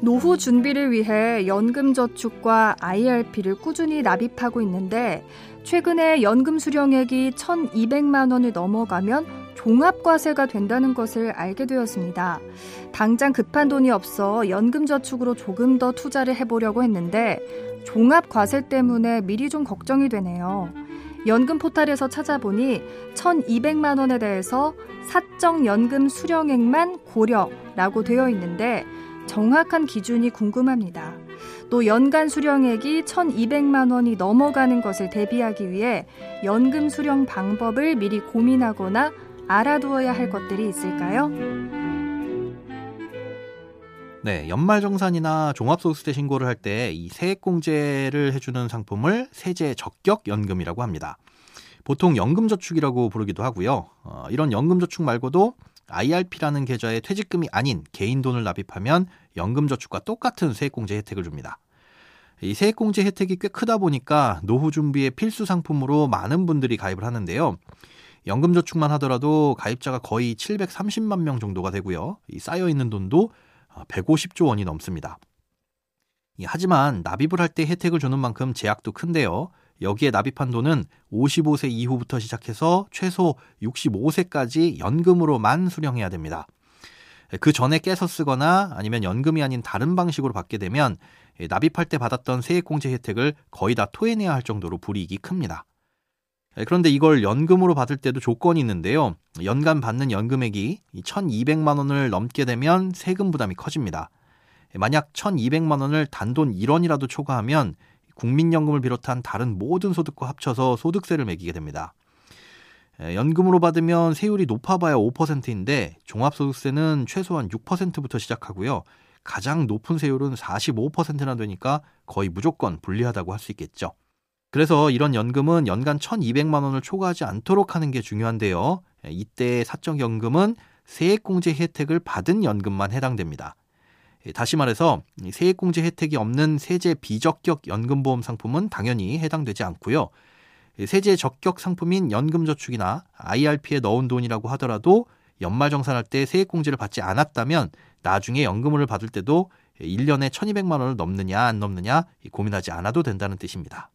노후 준비를 위해 연금저축과 IRP를 꾸준히 납입하고 있는데 최근에 연금 수령액이 1,200만 원을 넘어가면 종합과세가 된다는 것을 알게 되었습니다. 당장 급한 돈이 없어 연금저축으로 조금 더 투자를 해보려고 했는데 종합과세 때문에 미리 좀 걱정이 되네요. 연금 포탈에서 찾아보니 1,200만 원에 대해서 사적 연금 수령액만 고려라고 되어 있는데 정확한 기준이 궁금합니다. 또 연간 수령액이 1,200만 원이 넘어가는 것을 대비하기 위해 연금 수령 방법을 미리 고민하거나 알아두어야 할 것들이 있을까요? 네, 연말정산이나 종합소득세 신고를 할 때 이 세액공제를 해주는 상품을 세제 적격 연금이라고 합니다. 보통 연금저축이라고 부르기도 하고요. 어, 이런 연금저축 말고도 IRP라는 계좌에 퇴직금이 아닌 개인 돈을 납입하면 연금저축과 똑같은 세액공제 혜택을 줍니다. 이 세액공제 혜택이 꽤 크다 보니까 노후 준비의 필수 상품으로 많은 분들이 가입을 하는데요. 연금저축만 하더라도 가입자가 거의 730만 명 정도가 되고요. 이 쌓여 있는 돈도 150조 원이 넘습니다. 하지만 납입을 할 때 혜택을 주는 만큼 제약도 큰데요. 여기에 납입한 돈은 55세 이후부터 시작해서 최소 65세까지 연금으로만 수령해야 됩니다. 그 전에 깨서 쓰거나 아니면 연금이 아닌 다른 방식으로 받게 되면 납입할 때 받았던 세액공제 혜택을 거의 다 토해내야 할 정도로 불이익이 큽니다. 그런데 이걸 연금으로 받을 때도 조건이 있는데요. 연간 받는 연금액이 1,200만 원을 넘게 되면 세금 부담이 커집니다. 만약 1,200만 원을 단돈 1원이라도 초과하면 국민연금을 비롯한 다른 모든 소득과 합쳐서 소득세를 매기게 됩니다. 연금으로 받으면 세율이 높아봐야 5%인데 종합소득세는 최소한 6%부터 시작하고요. 가장 높은 세율은 45%나 되니까 거의 무조건 불리하다고 할 수 있겠죠. 그래서 이런 연금은 연간 1,200만 원을 초과하지 않도록 하는 게 중요한데요. 이때 사적연금은 세액공제 혜택을 받은 연금만 해당됩니다. 다시 말해서 세액공제 혜택이 없는 세제 비적격 연금보험 상품은 당연히 해당되지 않고요. 세제 적격 상품인 연금저축이나 IRP에 넣은 돈이라고 하더라도 연말정산할 때 세액공제를 받지 않았다면 나중에 연금을 받을 때도 1년에 1200만 원을 넘느냐 안 넘느냐 고민하지 않아도 된다는 뜻입니다.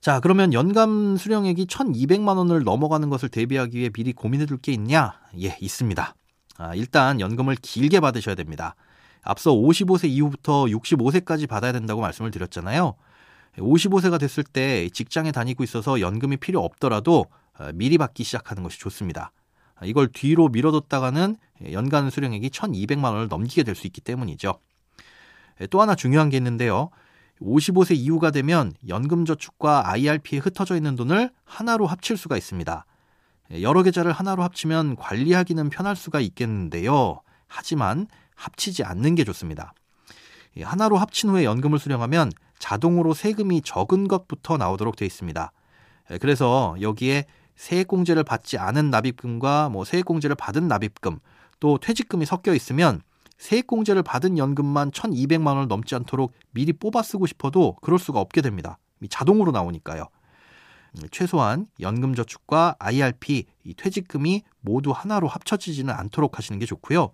자, 그러면 연간 수령액이 1200만 원을 넘어가는 것을 대비하기 위해 미리 고민해 둘 게 있냐? 예, 있습니다. 아, 일단 연금을 길게 받으셔야 됩니다. 앞서 55세 이후부터 65세까지 받아야 된다고 말씀을 드렸잖아요. 55세가 됐을 때 직장에 다니고 있어서 연금이 필요 없더라도 어, 미리 받기 시작하는 것이 좋습니다. 이걸 뒤로 미뤄뒀다가는 연간 수령액이 1200만 원을 넘기게 될 수 있기 때문이죠. 또 하나 중요한 게 있는데요. 55세 이후가 되면 연금저축과 IRP에 흩어져 있는 돈을 하나로 합칠 수가 있습니다. 여러 계좌를 하나로 합치면 관리하기는 편할 수가 있겠는데요. 하지만 합치지 않는 게 좋습니다. 하나로 합친 후에 연금을 수령하면 자동으로 세금이 적은 것부터 나오도록 되어 있습니다. 그래서 여기에 세액공제를 받지 않은 납입금과 뭐 세액공제를 받은 납입금 또 퇴직금이 섞여 있으면 세액공제를 받은 연금만 1,200만 원을 넘지 않도록 미리 뽑아 쓰고 싶어도 그럴 수가 없게 됩니다. 자동으로 나오니까요. 최소한 연금저축과 IRP, 이 퇴직금이 모두 하나로 합쳐지지는 않도록 하시는 게 좋고요.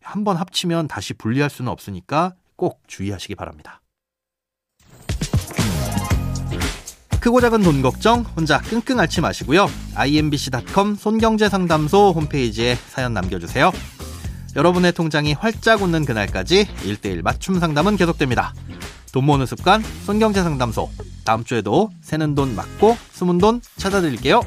한번 합치면 다시 분리할 수는 없으니까 꼭 주의하시기 바랍니다. 크고 작은 돈 걱정 혼자 끙끙 앓지 마시고요. imbc.com 손경제상담소 홈페이지에 사연 남겨주세요. 여러분의 통장이 활짝 웃는 그날까지 1대1 맞춤 상담은 계속됩니다. 돈 모으는 습관 손경제상담소 다음 주에도 새는 돈 맞고 숨은 돈 찾아드릴게요.